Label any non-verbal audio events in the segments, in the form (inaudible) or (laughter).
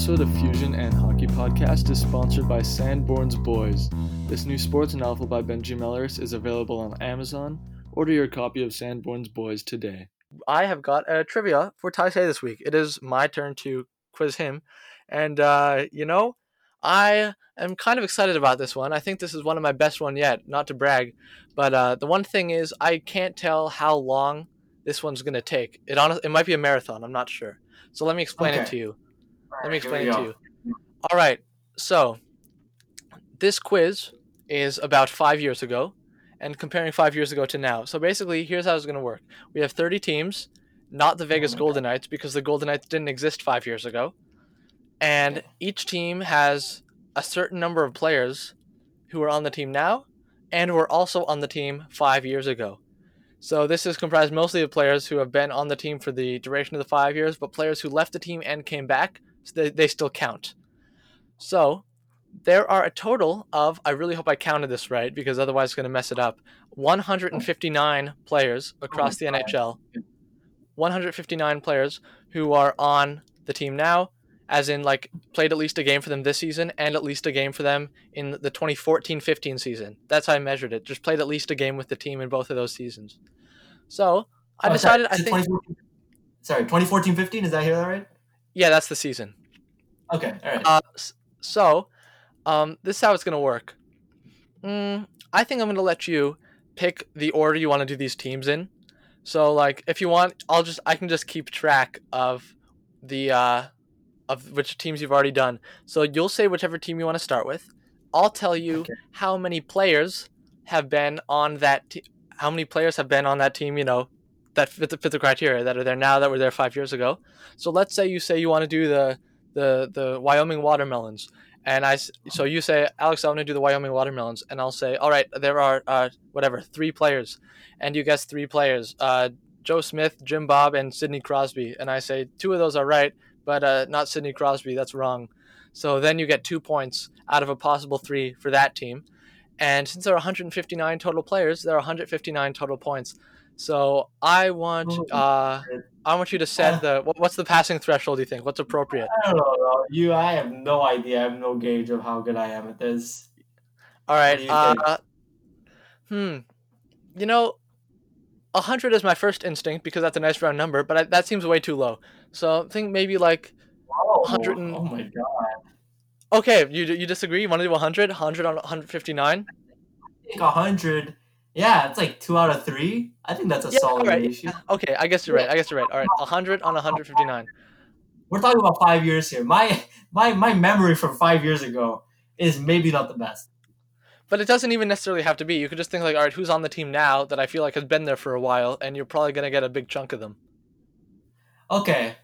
This episode of Fusion and Hockey Podcast is sponsored by Sanborn's Boys. This new sports novel by Benji Mellers is available on Amazon. Order your copy of Sanborn's Boys today. I have got a trivia for Tai Say this week. It is my turn to quiz him. And, uh, you know, I am kind of excited about this one. I think this is one of my best one yet, not to brag. But uh, the one thing is, I can't tell how long this one's going to take. It, honest, it might be a marathon. I'm not sure. So let me explain Okay. it to you. Let me right, here we explain it to you. All right. So this quiz is about five years ago and comparing five years ago to now. So basically, here's how it's going to work we have 30 teams, not the Vegas oh my Golden Knights, because the Golden Knights didn't exist five years ago. And each team has a certain number of players who are on the team now and were also on the team five years ago. So this is comprised mostly of players who have been on the team for the duration of the five years, but players who left the team and came back, so they, they still count. So there are a total of, I really hope I counted this right because otherwise it's going to mess it up, 159 players oh across the. NHL. 159 players who are on the team now, as in like played at least a game for them this season and at least a game for them in the 2014-15 season. That's how I measured it. Just played at least a game with the team in both of those seasons. So I Oh, decided. Sorry, I think 2014 sorry, 2014 15, is that hear that right? Yeah, that's the season. Okay, all right. Uh, so, um, this is how it's gonna work. Mm, I think I'm gonna let you pick the order you want to do these teams in. So, like, if you want, I'll just I can just keep track of the uh, of which teams you've already done. So you'll say whichever team you want to start with. I'll tell you Okay. how many players have been on that. Te- how many players have been on that team? You know, that fit the, fit the criteria that are there now that were there five years ago. So let's say you say you want to do the the the Wyoming watermelons, and I so you say Alex, I want to do the Wyoming watermelons, and I'll say, all right, there are uh, whatever three players, and you guess three players, uh, Joe Smith, Jim Bob, and Sidney Crosby, and I say two of those are right, but uh, not Sidney Crosby, that's wrong. So then you get two points out of a possible three for that team, and since there are 159 total players, there are 159 total points. So I want Oh, uh. I want you to set (sighs) the what's the passing threshold? Do you think what's appropriate? I don't know. You, I have no idea. I have no gauge of how good I am at this. All right. you? Uh, hmm. You know, hundred is my first instinct because that's a nice round number, but I, that seems way too low. So I think maybe like Oh, 100 and- oh my god. okay. You you disagree? You want to do 100? 100 on 159? I think 100. Yeah, it's like two out of three. I think that's a Yeah, solid alright, ratio. (laughs) Okay, I guess you're right. I guess you're right. All right, 100 on 159. We're talking about five years here. My my my memory from five years ago is maybe not the best. But it doesn't even necessarily have to be. You could just think like, all right, who's on the team now that I feel like has been there for a while, and you're probably gonna get a big chunk of them. Okay,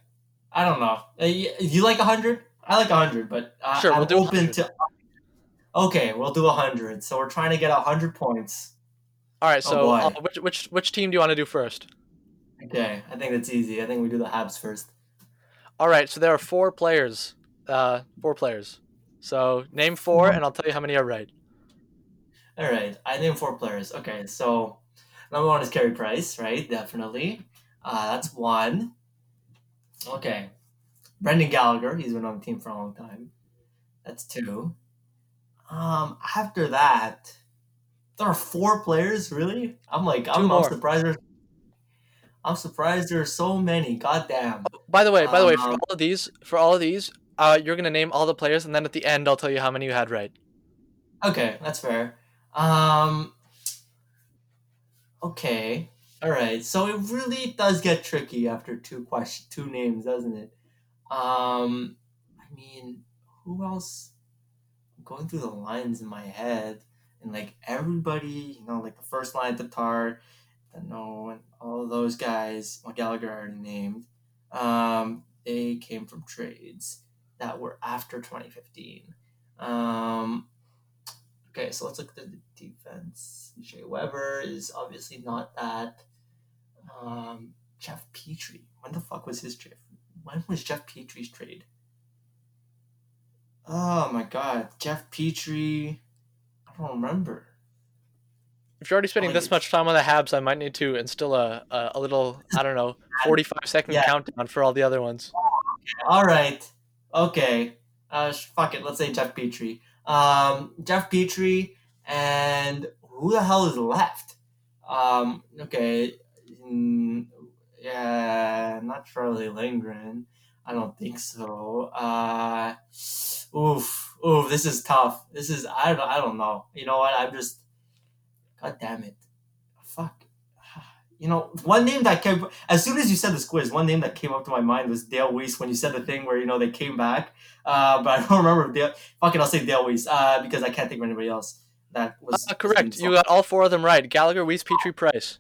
I don't know. Uh, you, you like 100? I like 100, but uh, Sure, I'm we'll do open 100. to. Okay, we'll do 100. So we're trying to get 100 points. All right, Oh, so boy. uh, which which which team do you want to do first? Okay, I think that's easy. I think we do the Habs first. All right, so there are four players. Uh, four players. So name four, and I'll tell you how many are right. All right, I named four players. Okay, so number one is Carey Price, right? Definitely. Uh, that's one. Okay, Brendan Gallagher. He's been on the team for a long time. That's two. Um, after that, there are four players. Really? I'm like, I'm, I'm surprised. There's, I'm surprised there's so many. God damn. By the way, by the way, for Um, all of these, for all of these, uh, you're gonna name all the players, and then at the end, I'll tell you how many you had right. Okay, that's fair. Um. Okay. All right. So it really does get tricky after two question, two names, doesn't it? Um. I mean, who else? I'm going through the lines in my head, and like everybody, you know, like the first line, Tatar, no, and all those guys. Well, Gallagher already named. Um, they came from trades that were after 2015. Um. Okay, so let's look at the defense. Shea Weber is obviously not that. Um, Jeff Petry. When the fuck was his trade? When was Jeff Petry's trade? Oh my god, Jeff Petry. I don't remember. If you're already spending this much time on the Habs, I might need to instill a a, a little, I don't know, (laughs) 45 second Yeah. countdown for all the other ones. All right. Okay. Uh, fuck it. Let's say Jeff Petry. Um, Jeff Petry and who the hell is left? Um, okay. Mm, yeah, not Charlie Lindgren. I don't think so. Uh, oof, oof. This is tough. This is I don't I don't know. You know what? I'm just. God damn it. Fuck. (sighs) You know, one name that came as soon as you said this quiz, one name that came up to my mind was Dale Weise when you said the thing where you know they came back. Uh, but I don't (laughs) remember Dale. Fucking, I'll say Dale Weise uh, because I can't think of anybody else that was Uh, correct. You got all four of them right. Gallagher, Weise, Petry, Price.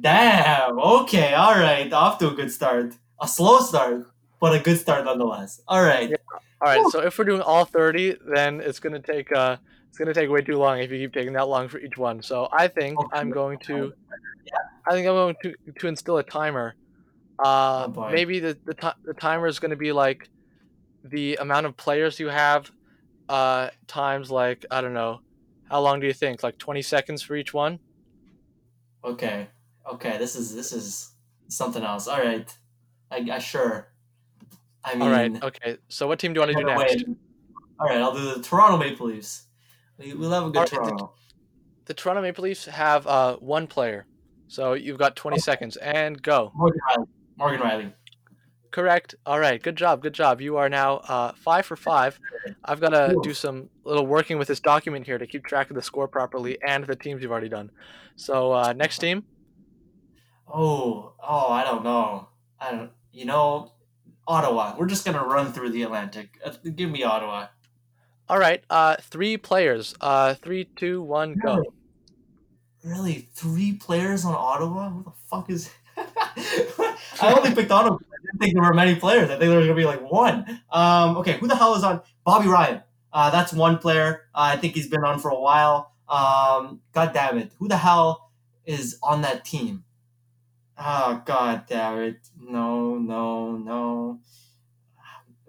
Damn. Okay. All right. Off to a good start. A slow start, but a good start nonetheless. All right. Yeah. All right. Whew. So if we're doing all thirty, then it's gonna take uh, it's gonna take way too long if you keep taking that long for each one. So I think Okay. I'm going to, (laughs) I think I'm going to to instill a timer. Uh, Oh, maybe the the, ti- the timer is gonna be like the amount of players you have, uh, times like I don't know, how long do you think? Like twenty seconds for each one. Okay. Okay. This is this is something else. All right. I, I sure. I mean. All right. Okay. So what team do you want to do the next? All right. I'll do the Toronto Maple Leafs. We we love a good right, the- Toronto. The Toronto Maple Leafs have uh one player, so you've got twenty seconds and go. Morgan Rielly. Morgan Rielly. Correct. All right. Good job. Good job. You are now uh, five for five. I've got to do some little working with this document here to keep track of the score properly and the teams you've already done. So uh, next team. Oh, oh, I don't know. I don't. You know, Ottawa. We're just gonna run through the Atlantic. Uh, give me Ottawa. All right. Uh, three players. Uh, three, two, one, go. Really, three players on Ottawa? Who the fuck is? (laughs) I only picked Ottawa. I didn't think there were many players. I think there was gonna be like one. Um, okay, who the hell is on? Bobby Ryan. Uh, that's one player. Uh, I think he's been on for a while. Um, God damn it, who the hell is on that team? Oh God damn it! No, no, no.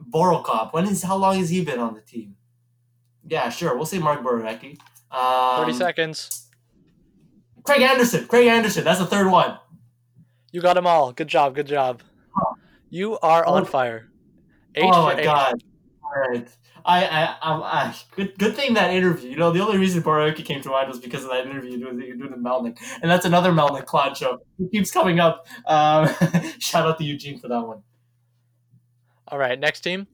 Borokop. When is how long has he been on the team? Yeah, sure. We'll say Mark Borowiecki. Um, Thirty seconds. Craig Anderson. Craig Anderson. That's the third one. You got them all. Good job. Good job. You are on Oh. fire. Eight oh my eight. god! All right. I, I, I, I, good, good thing that interview. You know, the only reason Borowiecki came to mind was because of that interview doing the, doing the Melnyk, and that's another Melnyk clown show. He keeps coming up. Um, (laughs) shout out to Eugene for that one. All right. Next team.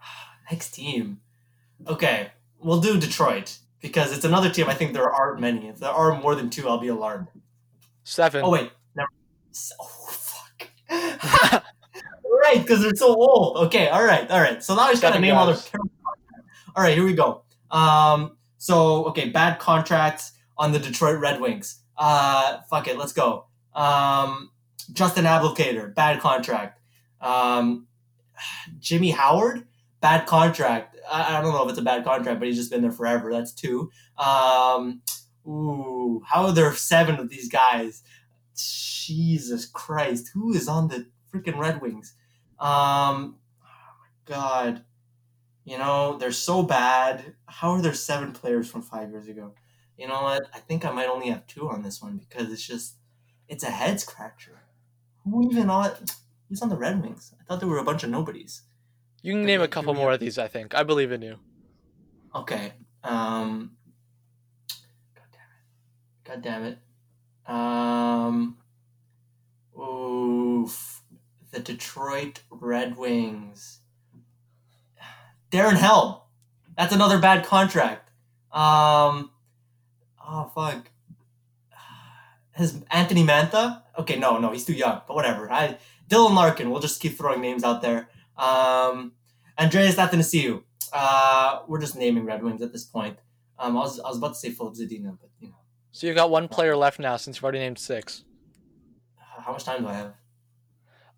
(sighs) Next team. Okay, we'll do Detroit because it's another team. I think there aren't many. If there are more than two, I'll be alarmed. Seven. Oh wait, never. Oh fuck. (laughs) (laughs) right, because they're so old. Okay, all right, all right. So now I just gotta name all their. guys. All right, here we go. Um, so okay, bad contracts on the Detroit Red Wings. Uh, fuck it, let's go. Um, Justin Abdelkader, bad contract. Um, Jimmy Howard, bad contract. I, I don't know if it's a bad contract, but he's just been there forever. That's two. Um, ooh, how are there seven of these guys? Jesus Christ, who is on the freaking Red Wings? Um, oh my God, you know they're so bad. How are there seven players from five years ago? You know what? I think I might only have two on this one because it's just it's a head scratcher. Who even on? Who's on the Red Wings? I thought there were a bunch of nobodies. You can name a couple more of these. I think. I believe in you. Okay. Um. God damn it. God damn it. Um. Oof. The Detroit Red Wings. Darren Helm. That's another bad contract. Um. Oh fuck. His Anthony Mantha. Okay, no, no, he's too young. But whatever. I Dylan Larkin. We'll just keep throwing names out there. Um. Andreas Athanasiou. Uh, we're just naming Red Wings at this point. Um, I was, I was about to say Filip Zadina, but you know, So you've got one player left now since you've already named six. how much time do I have?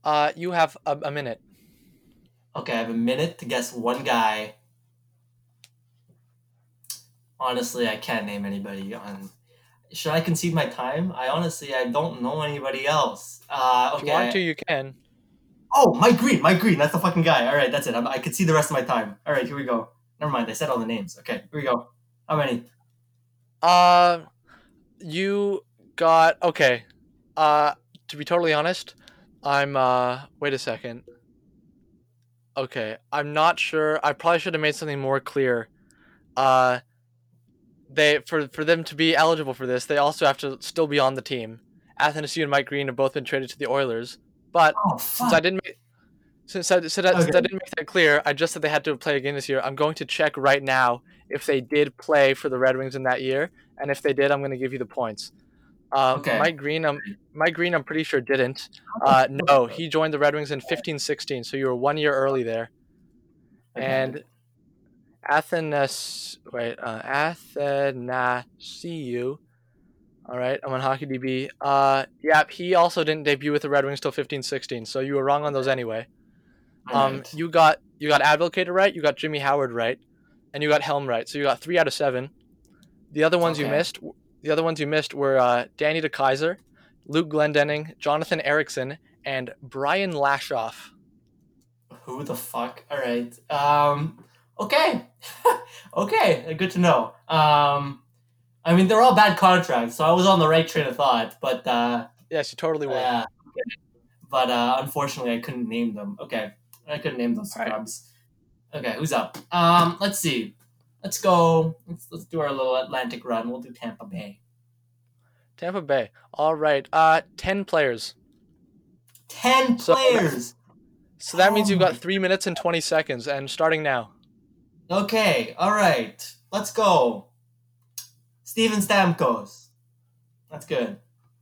Uh, you have a, a minute. Okay, I have a minute to guess one guy. Honestly, I can't name anybody on. Should I concede my time? I honestly, I don't know anybody else. Uh, If okay. you want to, you can. Oh, Mike Green, Mike Green. That's the fucking guy. All right, that's it. I'm, I could see the rest of my time. All right, here we go. Never mind. I said all the names. Okay, here we go. How many? Uh, you got okay. Uh, to be totally honest, I'm uh. Wait a second. Okay, I'm not sure. I probably should have made something more clear. Uh, they for for them to be eligible for this, they also have to still be on the team. Athanasiou and Mike Green have both been traded to the Oilers, but Oh since I didn't make since I, since, I, since I didn't make that clear, I just said they had to play again this year. I'm going to check right now if they did play for the Red Wings in that year, and if they did, I'm going to give you the points. Uh, Okay. Mike Green, um, Mike Green, I'm pretty sure didn't. Uh, no, he joined the Red Wings in 15-16, so you were one year early there. Okay. And Athenas, wait, uh, Athanasiou. All right, I'm on HockeyDB. Uh, yep, he also didn't debut with the Red Wings till 15-16, so you were wrong on those anyway. Um, Alright. you got you got Abdelkader right, you got Jimmy Howard right, and you got Helm right. So you got three out of seven. The other ones you missed, the other ones you missed were uh, Danny DeKeyser, Luke Glendening, Jonathan Ericsson, and Brian Lashoff. Who the fuck? All right. Um. Okay. (laughs) okay. Good to know. Um. I mean, they're all bad contracts, so I was on the right train of thought, but uh, Yes, you totally were. uh but uh, unfortunately, I couldn't name them. Okay, I couldn't name those All right. scrubs. Okay, who's up? Um, let's see. Let's go. Let's let's do our little Atlantic run. We'll do Tampa Bay. Tampa Bay. All right. Uh, ten players. Ten So- players. So that means Oh you've got three minutes and twenty seconds, and starting now. Okay, all right. Let's go. Steven Stamkos. That's good.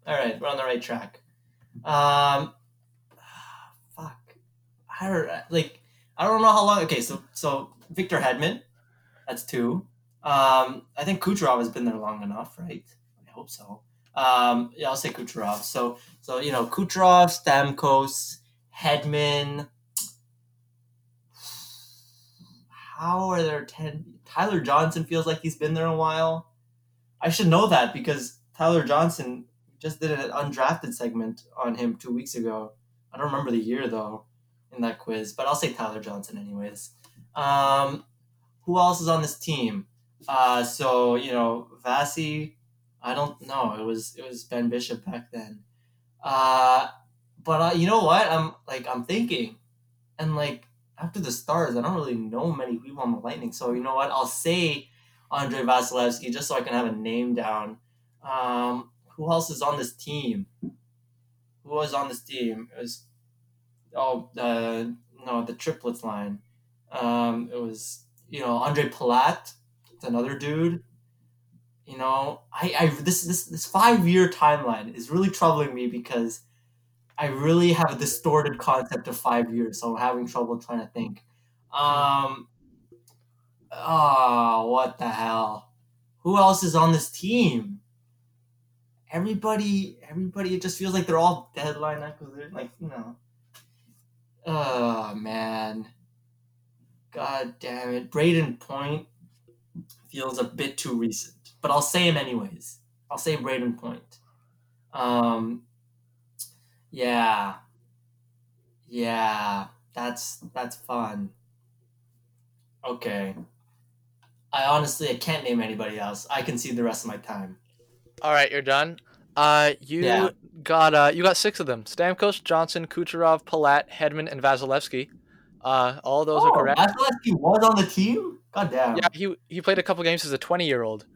All right, we're on the right track. Um, fuck. I don't like. I don't know how long. Okay, so so Victor Hedman, that's two. Um, I think Kucherov has been there long enough, right? I hope so. Um, yeah, I'll say Kucherov. So so you know Kucherov, Stamkos, Hedman. How are there ten? Tyler Johnson feels like he's been there a while. I should know that because Tyler Johnson just did an undrafted segment on him two weeks ago. I don't remember the year though in that quiz, but I'll say Tyler Johnson anyways. Um, who else is on this team? Uh, so you know Vasi. I don't know. It was it was Ben Bishop back then. Uh, but uh, you know what? I'm like I'm thinking, and like after the Stars, I don't really know many people on the Lightning. So you know what? I'll say Andrei Vasilevskiy just so I can have a name down. Um, who else is on this team? Who was on this team? It was oh uh, no the triplets line. Um, it was you know Ondrej Palat. It's another dude. You know, I, I this this this five year timeline is really troubling me because I really have a distorted concept of five years, so I'm having trouble trying to think. Um, oh, what the hell? Who else is on this team? Everybody, everybody. It just feels like they're all deadline acquisition. Like you know. Oh man. God damn it, Brayden Point feels a bit too recent, but I'll say him anyways. I'll say Brayden Point. Um, yeah, yeah, that's that's fun. Okay, I honestly I can't name anybody else. I can see the rest of my time. All right, you're done. Uh, you Yeah. got uh, you got six of them: Stamkos, Johnson, Kucherov, Palat, Hedman, and Vasilevskiy. Uh, all those are correct. Vasilevskiy was on the team. God damn. Yeah, he he played a couple games as a 20 year old,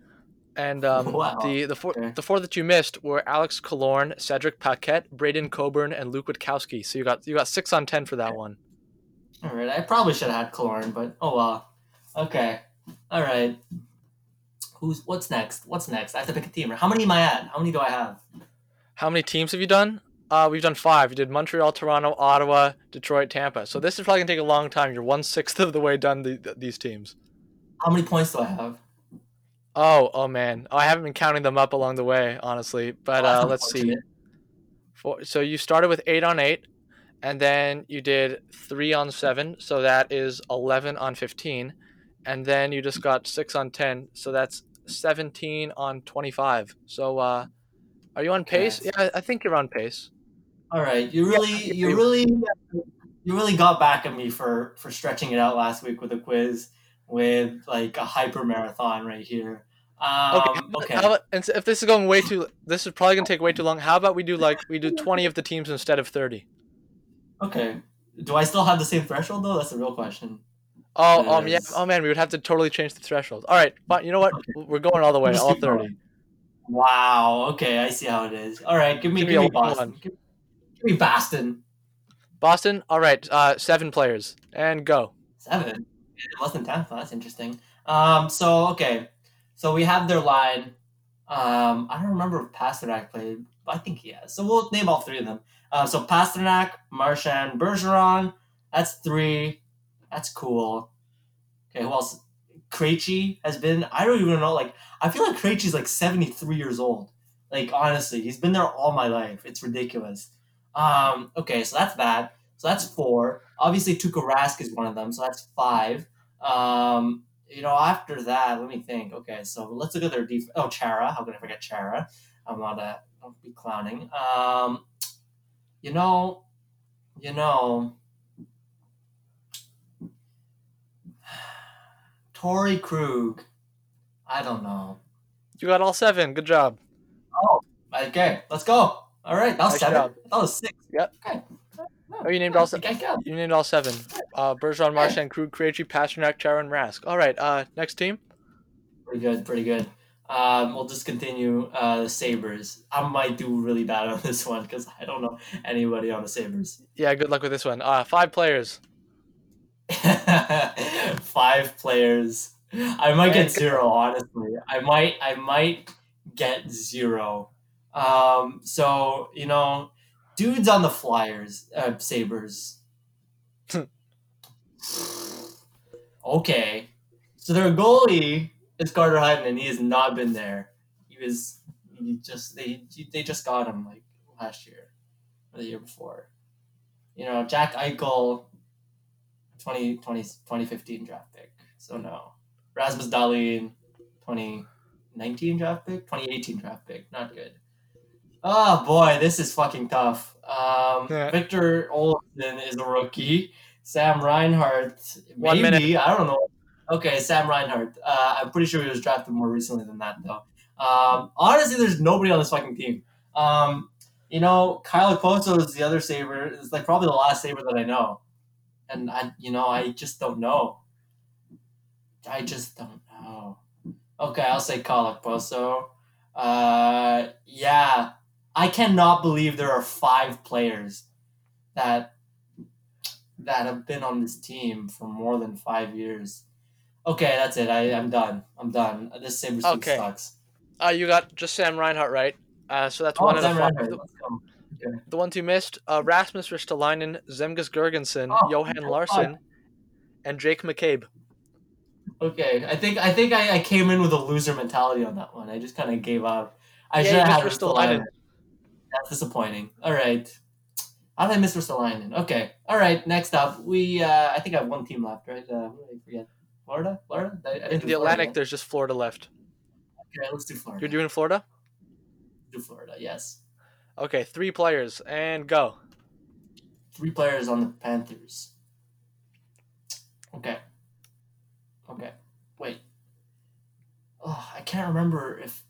and um, (laughs) Wow. the the four Okay. the four that you missed were Alex Killorn, Cedric Paquette, Braydon Coburn, and Luke Witkowski. So you got you got six on ten for that one. All right, I probably should have had Killorn, but oh well. Okay. All right. Who's what's next? What's next? I have to pick a team. How many am I at? How many do I have? How many teams have you done? Uh, we've done five. You did Montreal, Toronto, Ottawa, Detroit, Tampa. So this is probably gonna take a long time. You're one sixth of the way done the, th- these teams. How many points do I have? Oh, oh man. Oh, I haven't been counting them up along the way, honestly. But uh, let's see. Four, so you started with eight on eight, and then you did three on seven, so that is eleven on fifteen, and then you just got six on ten, so that's seventeen on twenty-five. So, uh, are you on pace? Okay. Yeah, I think you're on pace. All right, you really, you really, you really got back at me for for stretching it out last week with a quiz with like a hyper marathon right here. Um, okay. How about, and if this is going way too, this is probably gonna take way too long. How about we do like we do twenty of the teams instead of thirty? Okay. Do I still have the same threshold though? That's the real question. Oh, um, yeah. Oh man, we would have to totally change the threshold. All right, but you know what? We're going all the way, all going. thirty. Wow. Okay, I see how it is. All right, give me Give give me Boston. one. Give, give me Boston. Boston. All right, uh, seven players and go. Seven. It wasn't ten. That's interesting. Um. So okay. So we have their line. Um. I don't remember if Pastrnak played, but I think he has. So we'll name all three of them. Uh, so Pastrnak, Marchand, Bergeron. That's three. That's cool. Okay. Who else? Krejci has been. I don't even know. Like I feel like Krejci's like seventy three years old. Like honestly, he's been there all my life. It's ridiculous. Um. Okay. So that's that. So that's four. Obviously, Tuukka Rask is one of them. So that's five. Um, you know, after that, let me think. Okay, so let's look at their defense. Oh, Chara. How could I forget Chara? I'm not a. Don't be clowning. Um, you know, you know, (sighs) Torey Krug. I don't know. You got all seven. Good job. Oh, okay. Let's go. All right, that was Nice seven. job. That was six. Yep. Okay. Oh, you named all seven. You named all seven. Uh, Bergeron, Marchand, Krug, Krejci, Pastrnak, Chara, and Rask. All right. Uh, next team. Pretty good, pretty good. Um, we'll just continue uh, the Sabres. I might do really bad on (laughs) this one because I don't know anybody on the Sabres. Yeah. Good luck with this one. Uh, five players. (laughs) Five players. I might get zero, honestly. I might I might get zero. Um, so, you know, dudes on the Flyers, uh, Sabres. (laughs) okay. So their goalie is Carter Hutton, and he has not been there. He was he just they they just got him like last year or the year before. You know, Jack Eichel 20, 20 2015 draft pick. So no. Rasmus Dahlin 2019 draft pick, 2018 draft pick. Not good. Oh boy, this is fucking tough. Um, Yeah. Victor Olsen is a rookie. Sam Reinhart, One maybe I don't know. Okay, Sam Reinhart. Uh, I'm pretty sure he was drafted more recently than that, though. Um, honestly, there's nobody on this fucking team. Um, you know, Kyle Okposo is the other saver. It's like probably the last saver that I know, and I, you know, I just don't know. I just don't know. Okay, I'll say Kyle Okposo. Uh, yeah, I cannot believe there are five players that that have been on this team for more than five years. Okay, that's it. I, I'm done. I'm done. This Sabres team Okay. sucks. Uh, you got just Sam Reinhart right. Uh, so that's Oh, one of the Sam five. Reinhart, The, let's go. the ones you missed: uh, Rasmus Ristolainen, Zemgus Girgensons, Oh, Johan my Larsson, and Jake McCabe. Okay, I think I think I, I came in with a loser mentality on that one. I just kind of gave up. I Yeah, should have had Ristolainen. That's disappointing. All right. How did I miss Ristolainen? Okay. All right. Next up, we uh, I think I have one team left, right? Uh, I forget? Florida. Florida. I, I In the Florida Atlantic, yet. there's just Florida left. Okay, let's do Florida. You're doing Florida. do Florida. Yes. Okay, three players and go. Three players on the Panthers. Okay. Okay. Wait. Oh, I can't remember if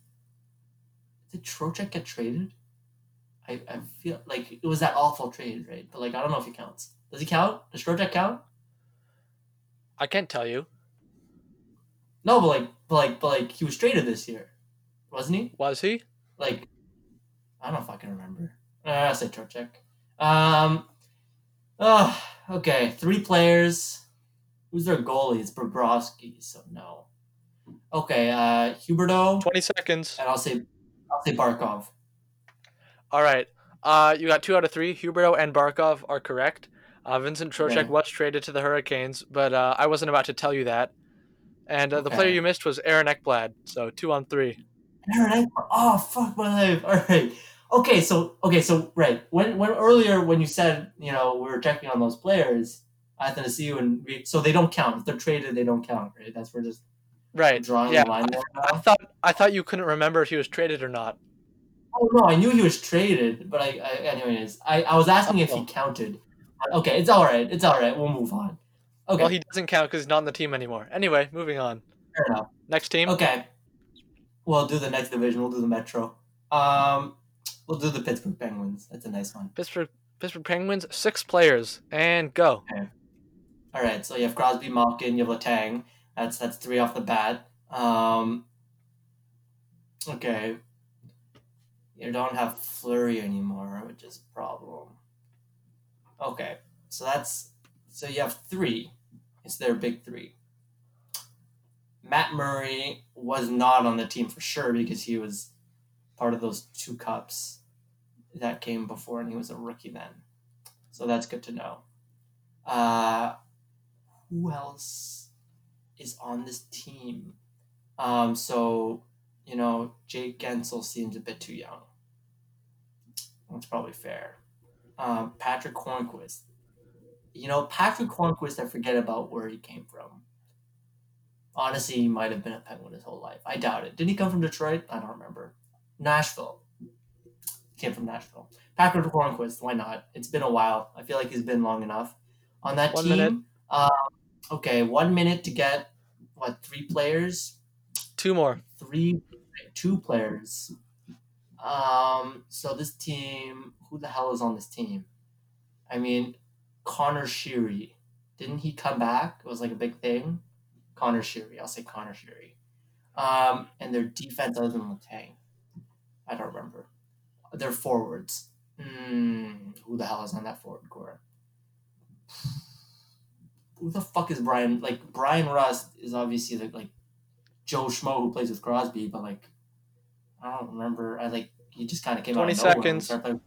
did Trocheck get traded. I, I feel like it was that awful trade, right? But like I don't know if he counts. Does he count? Does Trocheck count? I can't tell you. No, but like, but like, but like, he was traded this year, wasn't he? Was he? Like, I don't fucking remember. Uh, I'll say Trocheck. Um. Oh, okay. Three players. Who's their goalie? It's Bobrovsky, so no. Okay, uh, Huberdeau, 20 seconds. and I'll say, I'll say Barkov. All right. Uh, you got two out of three. Huberdeau and Barkov are correct. Uh, Vincent Trocheck Okay. was traded to the Hurricanes, but uh, I wasn't about to tell you that. And uh, the player you missed was Aaron Ekblad, so two on three. Aaron Ekblad. Oh fuck my life. All right. Okay, so okay, so right when when earlier when you said you know we were checking on those players, I had to see you and we, so they don't count if they're traded they don't count right. That's we're just Right. drawing Yeah. the line there I thought I thought you couldn't remember if he was traded or not. Oh no, I knew he was traded, but I, I anyways I, I was asking if he Oh. counted. Okay, it's all right. It's all right. We'll move on. Okay, Well, he doesn't count because he's not on the team anymore. Anyway, moving on. fair enough. Next team. Okay. We'll do the next division. We'll do the Metro. Um, we'll do the Pittsburgh Penguins. That's a nice one. Pittsburgh Pittsburgh Penguins, six players, and go. Okay. All right, so you have Crosby, Malkin, you have Letang. That's that's three off the bat. Um, okay, you don't have Fleury anymore, which is a problem. Okay, so that's so you have three. It's their big three. Matt Murray was not on the team for sure because he was part of those two cups that came before, and he was a rookie then. So that's good to know. Uh, who else is on this team? Um, so you know, Jake Guentzel seems a bit too young. That's probably fair. Um, Patric Hornqvist. You know, Patric Hornqvist, I forget about where he came from. Honestly, he might have been a Penguin his whole life. I doubt it. Did he come from Detroit? I don't remember. Nashville. Came from Nashville. Patric Hornqvist, why not? It's been a while. I feel like he's been long enough on that One team. minute. Um, okay, one minute to get what three players? Two more. Three, two players. Um, so this team, who the hell is on this team? I mean, Conor Sheary. Didn't he come back? It was like a big thing. Conor Sheary. I'll say Conor Sheary. Um, and their defense other than Letang. I don't remember. Their forwards. Mm, who the hell is on that forward core? Who the fuck is Brian? Like Bryan Rust is obviously like like Joe Schmo who plays with Crosby, but like I don't remember. I like he just kind of came 20 out and seconds.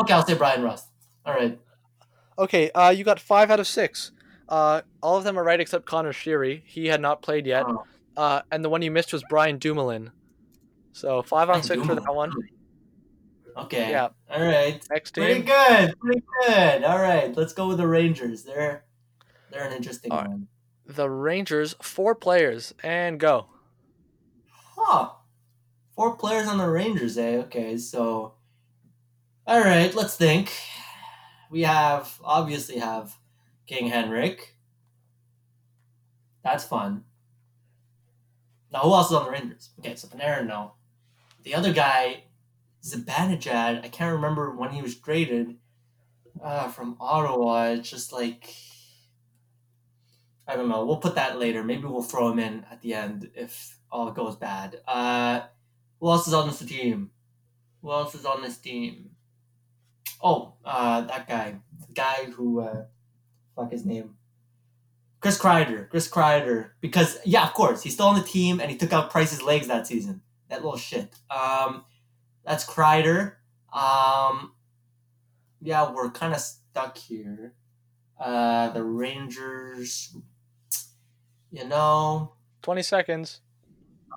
Okay, I'll say Bryan Rust. All right. Okay, uh, you got five out of six. Uh, all of them are right except Conor Sheary. He had not played yet. Oh. Uh, and the one you missed was Brian Dumoulin. So five on six for that one. Okay. Yeah. All right. Next team. Pretty good. Pretty good. All right. Let's go with the Rangers. They're they're an interesting All right. one. The Rangers, four players, and go. Huh. Four players on the Rangers, eh? Okay, so all right, let's think. We have obviously have King Henrik. That's fun. Now who else is on the Rangers? Okay, so Panarin, no. The other guy, Zibanejad, I can't remember when he was traded uh, from Ottawa. It's just like I don't know. We'll put that later. Maybe we'll throw him in at the end if all goes bad. Uh, who else is on this team? Who else is on this team? Oh, uh, that guy. The guy who, uh, fuck his name. Chris Kreider. Chris Kreider. Because, yeah, of course, he's still on the team and he took out Price's legs that season. That little shit. Um, that's Kreider. Um, yeah, we're kind of stuck here. Uh, the Rangers, you know, 20 seconds.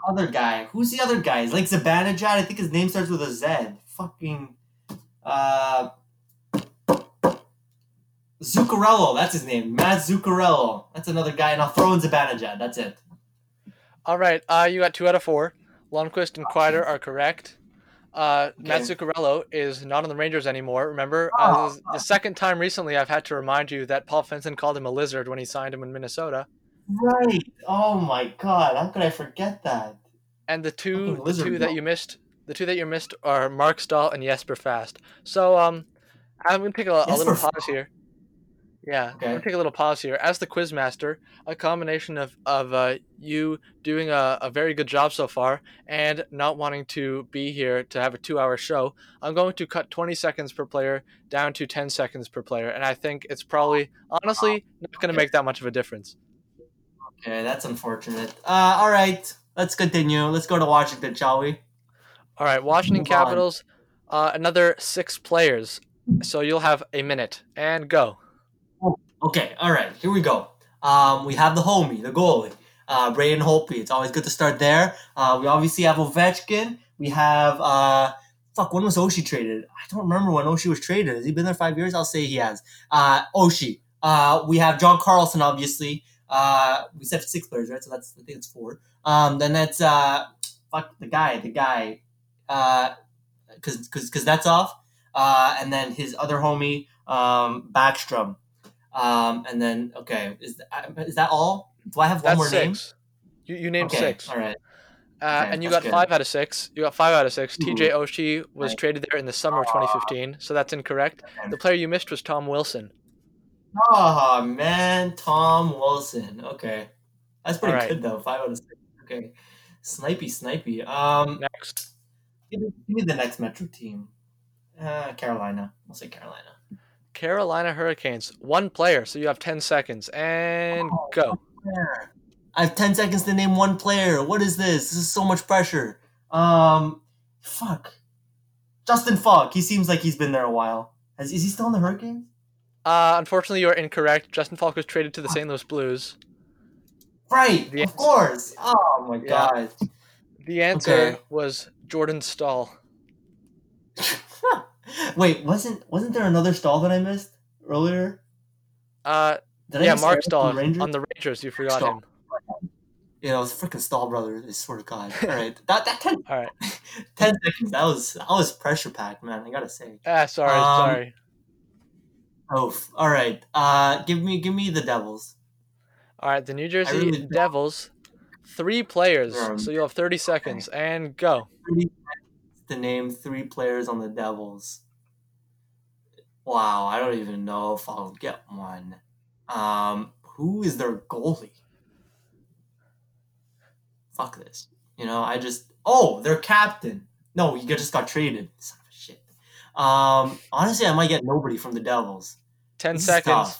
Other guy. Who's the other guy? Like Zibanejad? I think his name starts with a Z. Fucking, uh, Zuccarello. That's his name. Matt Zuccarello. That's another guy. And I'll throw in Zibanejad. That's it. All right, uh, you got two out of four. Lundqvist and Kreider are correct. Uh, Matt Okay. Zuccarello is not on the Rangers anymore. Remember, uh, Oh. is the second time recently I've had to remind you that Paul Fenton called him a lizard when he signed him in Minnesota. Right. Oh my god. How could I forget that? And the two, the two that you missed, the two that you missed are Marc Staal and Jesper Fast. So um, I'm gonna take a, a little pause here. Yeah, Okay. I'm gonna take a little pause here. As the quiz master, a combination of of uh, you doing a, a very good job so far and not wanting to be here to have a two-hour show, I'm going to cut 20 seconds per player down to 10 seconds per player, and I think it's probably honestly not gonna make that much of a difference. Okay, that's unfortunate. Uh, all right. Let's continue. Let's go to Washington, shall we? All right, Washington Move. Capitals, uh, another six players. So you'll have a minute and go. Okay, all right, here we go. Um, we have the homie, the goalie, uh, Braden Holtby. It's always good to start there. Uh, we obviously have Ovechkin. We have uh, fuck. When was Oshie traded? I don't remember when Oshie was traded. Has he been there five years? I'll say he has. Uh, Oshie. Uh, we have John Carlson, obviously. Uh, we said six players, right? So that's I think it's four. Um, then that's uh, fuck the guy, the guy, uh, because because because that's off. Uh, and then his other homie, um, Backstrom. Um, and then okay, is that, is that all? Do I have one That's more name? six. You, you named okay, six. all right. Uh, Okay, and you got good. five out of six. You got five out of six. Ooh. TJ Oshie was Right. traded there in the summer of 2015, so that's incorrect. The player you missed was Tom Wilson. Oh man, Tom Wilson. Okay, that's pretty Alright. good though. Five out of six. Okay, snipey, snipey. Um, Next, give me, give me the next Metro team. Uh, Carolina. We'll say Carolina. Carolina Hurricanes. One player, so you have 10 seconds. And Oh. go. I have ten seconds to name one player. What is this? This is so much pressure. Um, fuck. Justin Faulk. He seems like he's been there a while. Has, is he still in the Hurricanes? Uh, unfortunately, you are incorrect. Justin Faulk was traded to the St. Louis Blues. Right, The of answer- course. Oh my Yeah. god. The answer Okay. was Jordan Staal. (laughs) Wait, wasn't wasn't there another Staal that I missed earlier? Uh, Did yeah, Marc Staal from Rangers? on the Rangers. You forgot Staal. him. Yeah, it was freaking Staal brother. I swear to God. All right, (laughs) that that 10, All right. (laughs) 10 seconds. That was that was pressure packed, man. I gotta say. Ah, sorry, Um, sorry. Oh, all right. Uh, give me give me the Devils. All right, the New Jersey really- Devils. Three players, Um, so you'll have 30 seconds. And go. To name three players on the Devils. Wow, I don't even know if I'll get one. Um, who is their goalie? Fuck this. You know, I just oh, their captain. No, he just got traded. Son of a shit. Um, honestly, I might get nobody from the Devils. 10 This seconds.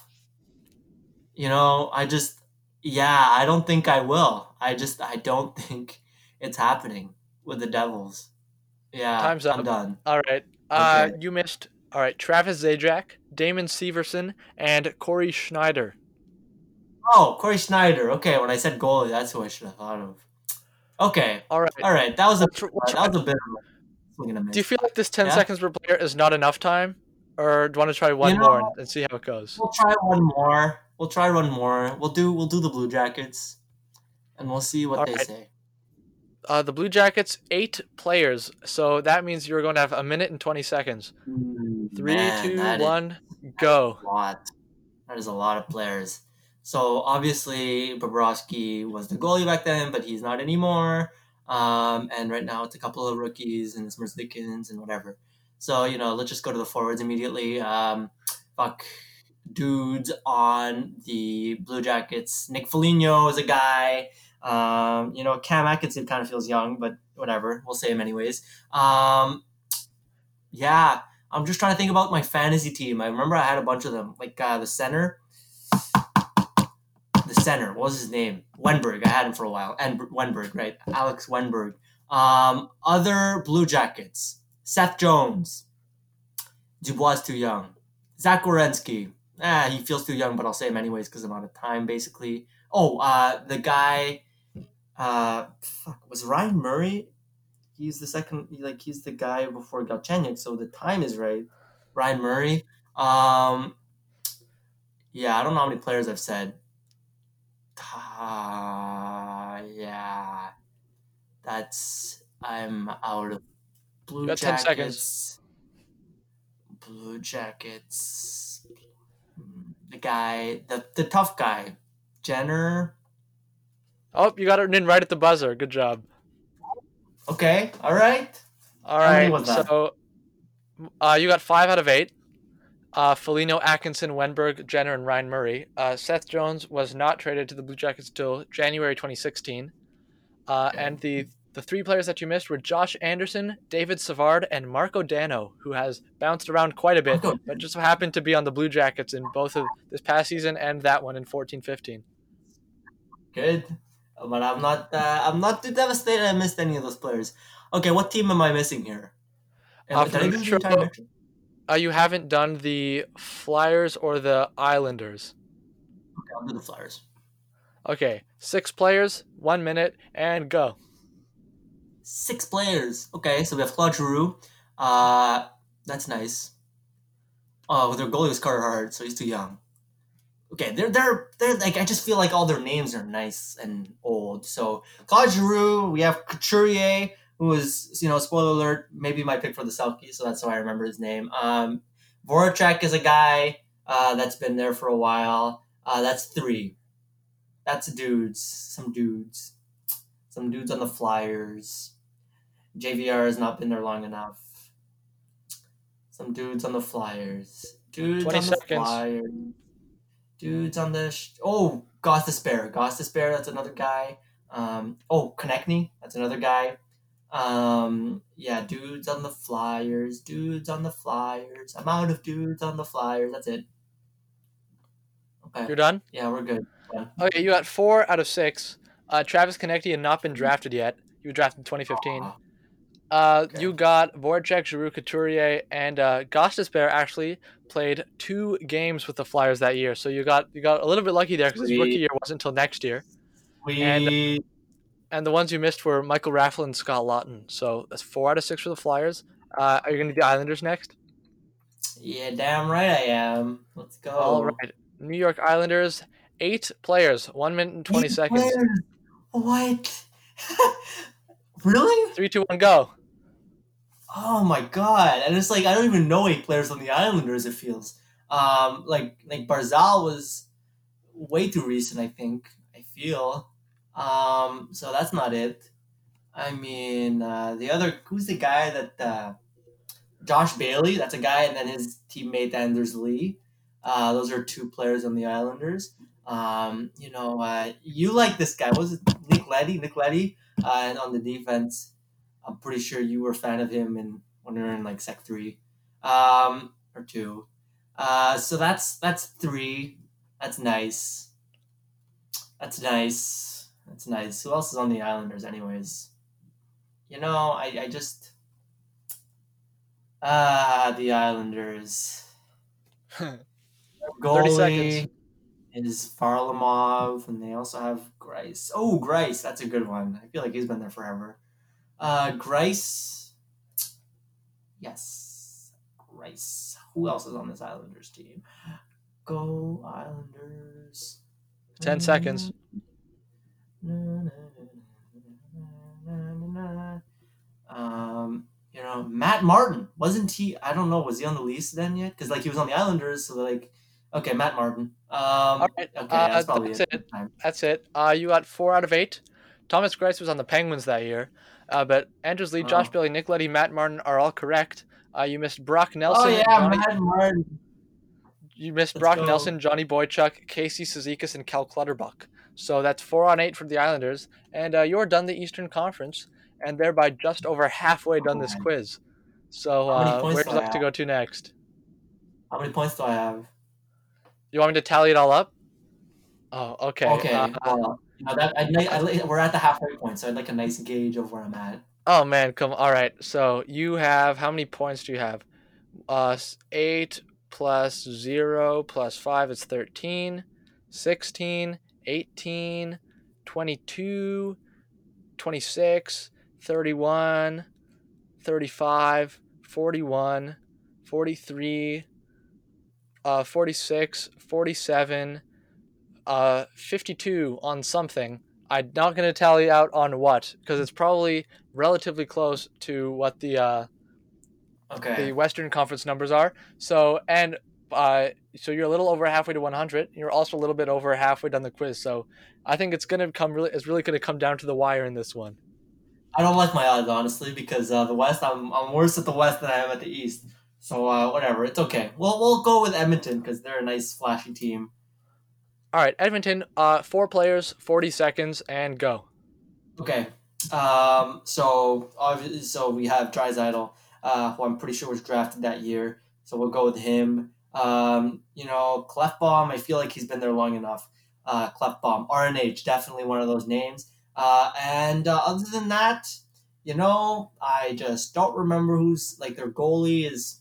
You know, I just yeah, I don't think I will. I just I don't (laughs) think it's happening with the Devils. Yeah, Time's up. I'm done. All right. Uh, Okay. you missed. All right, Travis Zajac, Damon Severson, and Cory Schneider. Oh, Cory Schneider. Okay, when I said goalie, that's who I should have thought of. Okay, All right. all right, that was a that was a bit of a swing and a miss. Do you feel like this 10 Yeah. seconds per player is not enough time? Or do you want to try one You more know- and, and see how it goes? We'll try one more. We'll try one more. We'll do we'll do the Blue Jackets, and we'll see what All they right. say. Uh, the Blue Jackets, eight players. So that means you're going to have a minute and 20 seconds. Three, two, Man, that is- one, go. a lot. That is a lot of players. So obviously Bobrovsky was the goalie back then, but he's not anymore. Um, and right now it's a couple of rookies and it's Merzlikins and whatever. So you know, let's just go to the forwards immediately. Um, fuck, dudes on the Blue Jackets. Nick Foligno is a guy. Um, you know, Cam Atkinson kind of feels young, but whatever. We'll say him anyways. Um, yeah, I'm just trying to think about my fantasy team. I remember I had a bunch of them, like uh, the center. The center, what was his name? Wennberg. I had him for a while. And Wennberg, right? Alex Wennberg. Um, other Blue Jackets. Seth Jones. Dubois is too young. Zach Werenski. Ah, he feels too young, but I'll say him anyways because I'm out of time, basically. Oh, uh, the guy. Uh, fuck, was Ryan Murray? He's the second, like he's the guy before Galchenyuk, so the time is right. Ryan Murray. Um, yeah, I don't know how many players I've said. Uh, yeah, that's I'm out of Blue You got 10 Jackets. Blue Jackets. The guy, the the tough guy, Jenner. Oh, you got it in right at the buzzer. Good job. Okay, all right. All right. So uh, you got five out of eight. Uh, Foligno, Atkinson, Wennberg, Jenner, and Ryan Murray. Uh, Seth Jones was not traded to the Blue Jackets till January 2016. Uh. And the the three players that you missed were Josh Anderson, David Savard, and Marko Dano, who has bounced around quite a bit, but just happened to be on the Blue Jackets in both of this past season and that one in 14-15. Good, but I'm not. Uh, I'm not too devastated. I missed any of those players. Okay, what team am I missing here? Uh, Did I do the Metro- entire Metro? Uh, you haven't done the Flyers or the Islanders. Okay, I'll do the Flyers. Okay, six players, one minute, and go. Six players. Okay, so we have Claude Giroux. Uh, that's nice. Oh, their goalie was Carter Hart, so he's too young. Okay, they're they're they're like I just feel like all their names are nice and old. So Claude Giroux, we have Couturier, who was you know spoiler alert, maybe my pick for the Selke, so that's how I remember his name. Um, Voracek is a guy uh, that's been there for a while. Uh, that's three. That's dudes, some dudes. Some dudes on the Flyers. JVR has not been there long enough. Some dudes on the Flyers. Dudes 20 on the seconds. Flyers. Dudes on the sh- oh Gostisbehere. Goss Despair. That's another guy. Um, oh Konecny. That's another guy. Um, yeah, dudes on the Flyers. Dudes on the Flyers. I'm out of dudes on the Flyers. That's it. Okay. You're done. Yeah, we're good. Okay, you got four out of six. Uh, Travis Konecny had not been drafted yet. He was drafted in 2015. (gasps) Uh, Okay. You got Voracek, Giroux, Couturier, and uh, Despair actually played two games with the Flyers that year. So you got you got a little bit lucky there because his rookie year wasn't until next year. And- And the ones you missed were Michael Raffl and Scott Laughton. So that's four out of six for the Flyers. Uh, are you going to do the Islanders next? yeah, damn right I am. Let's go. All right. New York Islanders, eight players, one minute and 20 Eight seconds. players. What? (laughs) really? Three, two, one, go. Oh my god! And it's like I don't even know eight players on the Islanders. It feels um like like Barzal was way too recent. I think I feel um so that's not it. I mean uh, the other who's the guy that uh, Josh Bailey? That's a guy, and then his teammate Anders Lee. Uh, those are two players on the Islanders. Um, you know, uh, you like this guy? What was it Leddy? Nick Leddy, uh, and on the defense. I'm pretty sure you were a fan of him in when we were in like Sec three, um, or two. Uh, so that's that's three. That's nice. That's nice. That's nice. Who else is on the Islanders, anyways? You know, I I just ah the Islanders. (laughs) Their 30 Goalie seconds. Is Varlamov, and they also have Greiss. Oh, Greiss, that's a good one. I feel like he's been there forever. Uh, Greiss. Yes, Greiss. Who else is on this Islanders team? Go Islanders. 10 seconds. Um, you know, Matt Martin wasn't he? I don't know. Was he on the lease then yet? Because like he was on the Islanders, so like, okay, Matt Martin. Um, All right. okay, uh, that's probably that's it. That's it. Uh, you got four out of eight. Thomas Greiss was on the Penguins that year. Uh, but Andrews Lee, Josh Oh. Bailey, Nick Leddy, Matt Martin are all correct. Uh, you missed Brock Nelson. Oh yeah, Johnny, Matt Martin. you missed Let's Brock go. Nelson, Johnny Boychuk, Casey Cizikas, and Cal Clutterbuck. So that's four on eight for the Islanders. And uh, you're done the Eastern Conference, and thereby just over halfway done this quiz. So uh, where do you like to go to next? How many points do I have? You want me to tally it all up? Oh, okay. Okay, uh, well, you know that I'd, I'd, we're at the halfway point, so I'd like a nice gauge of where I'm at. Oh man, come. All right. So you have how many points do you have? Uh, eight plus zero plus five is 13, 16, 18, 22, 26, 31, 35, 41, 43, uh, 46, 47, uh, 52 on something. I'm not going to tally out on what because it's probably relatively close to what the uh, Okay. the Western Conference numbers are. So and uh, so you're a little over halfway to 100. You're also a little bit over halfway done the quiz. So I think it's gonna come really. It's really gonna come down to the wire in this one. I don't like my odds honestly because uh, the West. I'm, I'm worse at the West than I am at the East. So uh, whatever, it's okay. We'll we'll go with Edmonton because they're a nice flashy team. All right, Edmonton. Uh, four players, 40 seconds, and go. Okay. Um. So obviously, so we have Draisaitl, uh, who I'm pretty sure was drafted that year. So we'll go with him. Um. You know, Klefbom. I feel like he's been there long enough. Uh, Klefbom, RNH, definitely one of those names. Uh, and uh, other than that, you know, I just don't remember who's like their goalie is.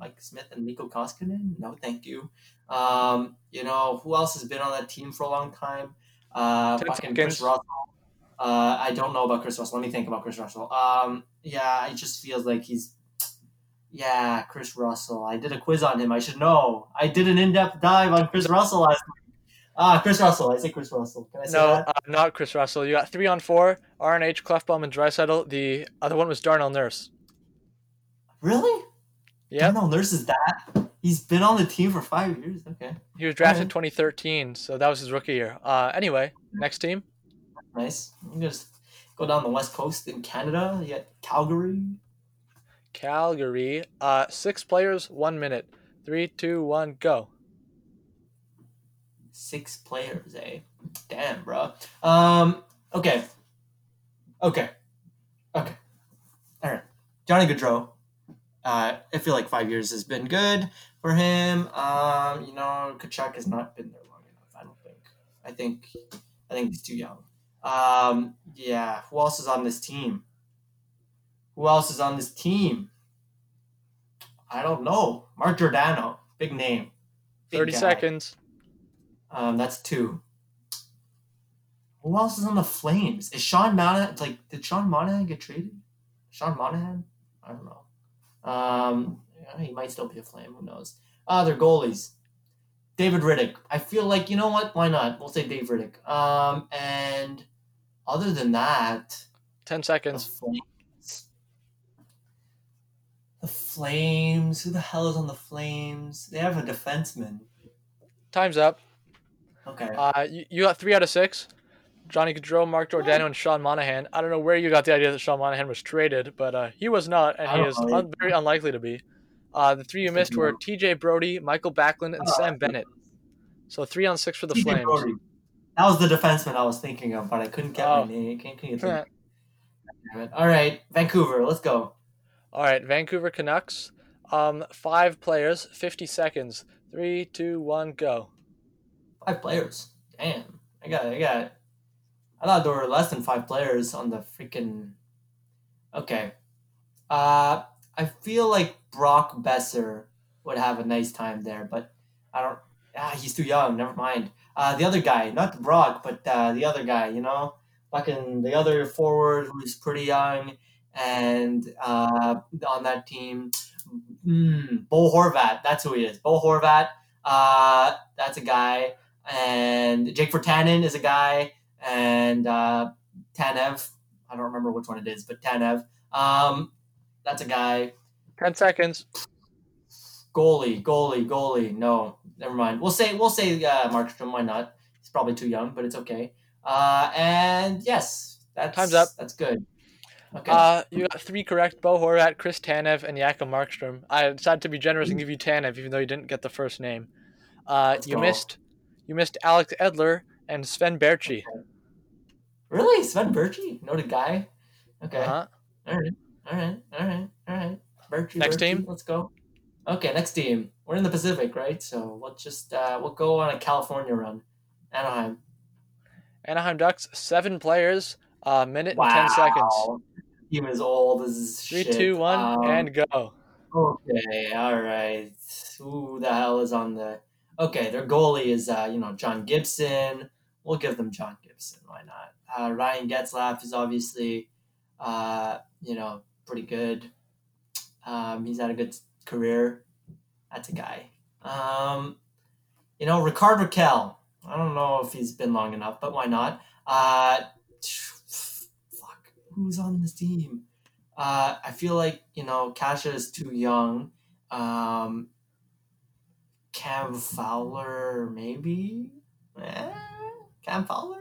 Mike Smith and Mikko Koskinen? No, thank you. Um, you know, who else has been on that team for a long time? Uh, Kris. Russell. Uh, I don't know about Kris Russell. Let me think about Kris Russell. Um, yeah, it just feels like he's. Yeah, Kris Russell. I did a quiz on him. I should know. I did an in-depth dive on Kris Russell last week. Ah, Kris Russell. I say Kris Russell. Can I say No, that? uh, not Kris Russell. You got three on four. RNH, Klefbom, and Draisaitl. The other one was Darnell Nurse. Really? Yep. No, Nurse is that. He's been on the team for five years. Okay. He was drafted Alright. 2013, so that was his rookie year. Uh, anyway, next team. Nice. You just go down the west coast in Canada. You got Calgary. Calgary. Uh, six players, one minute. Three, two, one, go. Six players, eh? Damn, bro. Um. Okay. Okay. Okay. All right. Johnny Gaudreau. Uh, I feel like five years has been good for him. Um, you know, Tkachuk has not been there long enough. I don't think. I think. I think he's too young. Um, yeah. Who else is on this team? Who else is on this team? I don't know. Mark Giordano, big name. Big 30 guy. seconds. Um, that's two. Who else is on the Flames? Is Sean Monahan like? Did Sean Monahan get traded? Sean Monahan? I don't know. Um, he might still be a Flame. Who knows? Uh, their goalies. David Rittich. I feel like you know what? Why not? We'll say Dave Rittich. Um, and other than that, 10 seconds. the. Flames. The Flames. Who the hell is on the Flames? They have a defenseman. Time's up. Okay. Uh, you, you got three out of six. Johnny Gaudreau, Mark Giordano, and Sean Monahan. I don't know where you got the idea that Sean Monahan was traded, but uh, he was not, and he is un- very unlikely to be. Uh, the three you missed were T.J. Brodie, Mikael Backlund, and. Sam Bennett. So three on six for the TJ Flames. Brodie. That was the defenseman I was thinking of, but I couldn't get Oh. my name. Can't, can't get the- it. All right, Vancouver. Let's go. All right, Vancouver Canucks. Um, five players, 50 seconds. Three, two, one, go. Five players. Damn. I got. it. I got. I thought there were less than five players on the freaking. Okay. Uh, I feel like Brock Boeser would have a nice time there, but I don't. Ah, he's too young. Never mind. Uh, the other guy, not Brock, but uh, the other guy. You know, fucking the other forward who's pretty young and uh, on that team. Mm, Bo Horvat. That's who he is. Bo Horvat. Uh, that's a guy. And Jake Virtanen is a guy. And uh, Tanev. I don't remember which one it is, but Tanev. Um, that's a guy. 10 seconds. Goalie, goalie, goalie. No, never mind. We'll say we'll say uh, Markstrom. Why not? He's probably too young, but it's okay. Uh, and yes, that's Time's up. That's good. Okay. Uh, you got three correct: Bo Horvat, Chris Tanev, and Jacob Markstrom. I decided to be generous and give you Tanev, even though you didn't get the first name. Uh, you go. missed, you missed Alex Edler and Sven Baertschi. Really, Sven Baertschi, noted guy. Okay. Uh-huh. All right. All right. All right. All right. Baertschi, Next Baertschi, team? Let's go. Okay, next team. We're in the Pacific, right? So let's just uh, we'll go on a California run. Anaheim. Anaheim Ducks, seven players, a minute and ten seconds. Team is old as Three, shit. two, one, Um, and go. Okay, all right. Who the hell is on the? Okay, their goalie is uh, you know John Gibson. We'll give them John Gibson. Why not? Uh, Ryan Getzlaf is obviously, uh, you know, pretty good. Um, he's had a good career. That's a guy. Um, you know, Rickard Rakell. I don't know if he's been long enough, but why not? Uh, fuck, who's on this team? Uh, I feel like you know Kasha is too young. Um, Cam Fowler, maybe. Eh, Cam Fowler.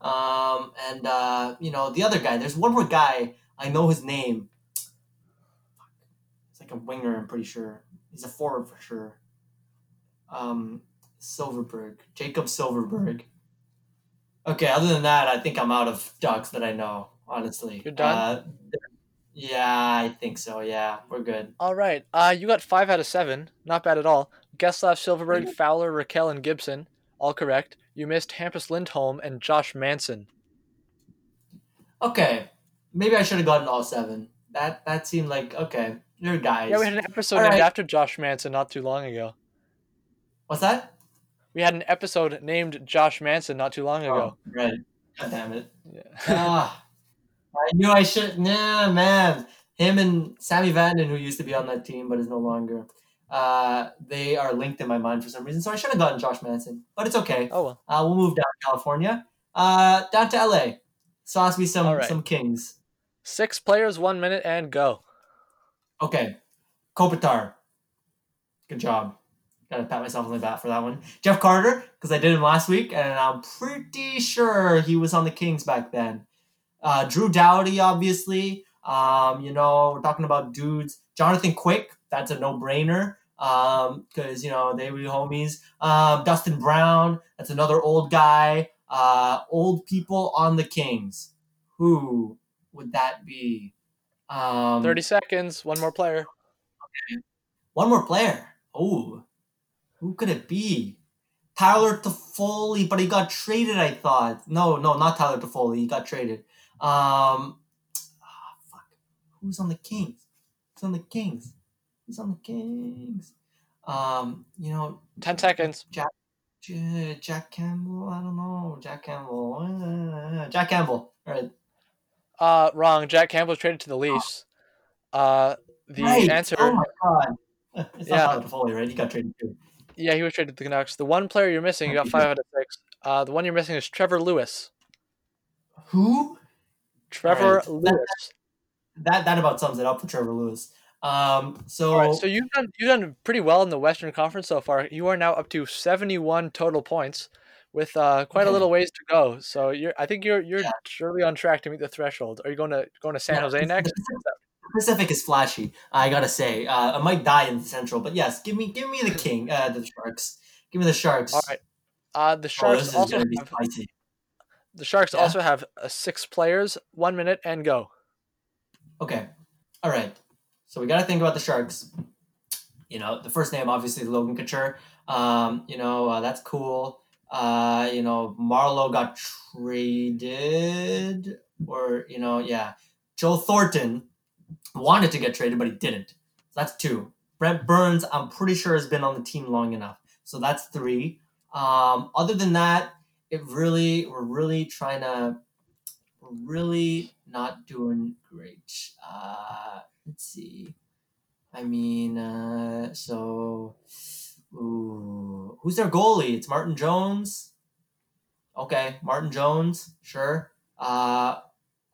Um, and uh, you know the other guy. There's one more guy. I know his name. It's like a winger. I'm pretty sure he's a forward for sure. Um, Silfverberg, Jakob Silfverberg. Okay, other than that, I think I'm out of ducks that I know. Honestly, You're done? Uh, yeah, I think so. Yeah, we're good. All right. Uh, you got five out of seven. Not bad at all. Getzlaf, Silfverberg, Fowler, Rakell, and Gibson. All correct. You missed Hampus Lindholm and Josh Manson. Okay, maybe I should have gotten all seven. That that seemed like okay. You're guys. Yeah, we had an episode All named right. after Josh Manson not too long ago. What's that? We had an episode named Josh Manson not too long ago. Oh, right. God damn it. Yeah. (laughs) ah, I knew I should. Nah, man. Him and Sami Vatanen, who used to be on that team but is no longer, uh, they are linked in my mind for some reason. So I should have gotten Josh Manson, but it's okay. oh well. Uh, we'll move down to California, uh, down to LA. Sauce me some right. some Kings. Six players, one minute, and go. Okay, Kopitar. Good job. Gotta pat myself on the back for that one. Jeff Carter, because I did him last week, and I'm pretty sure he was on the Kings back then. Uh, Drew Doughty, obviously. Um, you know, we're talking about dudes. Jonathan Quick, that's a no-brainer. Um, because you know they were homies. Um, Dustin Brown, that's another old guy. Uh, old people on the Kings. Who would that be? Um, 30 seconds. One more player. One more player. Oh, who could it be? Tyler Toffoli, but he got traded. I thought. No, no, not Tyler Toffoli. He got traded. Um, ah, fuck. Who's on the Kings? Who's on the Kings? Who's on the Kings? Um, you know, 10 seconds. J- Jack Campbell. I don't know. Jack Campbell. Uh, Jack Campbell. All right. Uh, wrong. Jack Campbell was traded to the Leafs. Uh, the Right. answer. Oh my god. (laughs) It's Yeah. not Toffoli, right? He got traded too. Yeah, he was traded to the Canucks. The one player you're missing, you got five out of six. Uh, the one you're missing is Trevor Lewis. Who? Trevor Alright. Lewis. That that about sums it up for Trevor Lewis. Um, so, right, so you've done you've done pretty well in the Western Conference so far. You are now up to 71 total points, with uh, quite a little ways to go. So you're, I think you're you're Yeah. surely on track to meet the threshold. Are you going to going to San Yeah, Jose next? Pacific is flashy. I gotta say, uh, I might die in the Central, but yes, give me give me the (laughs) King, uh, the Sharks. Give me the Sharks. All right. Uh, the Oh, Sharks is also have, spicy. the Sharks Yeah. also have uh, six players, one minute, and go. Okay, all right. So we gotta think about the Sharks. You know, the first name obviously Logan Couture. Um, you know, uh, that's cool. Uh, you know, Marleau got traded, or you know, yeah, Joe Thornton wanted to get traded, but he didn't. So that's two. Brent Burns, I'm pretty sure has been on the team long enough. So that's three. Um, other than that, it really we're really trying to really not doing great. Uh, let's see. I mean, uh, so ooh, who's their goalie? It's Martin Jones. Okay, Martin Jones, sure. Uh,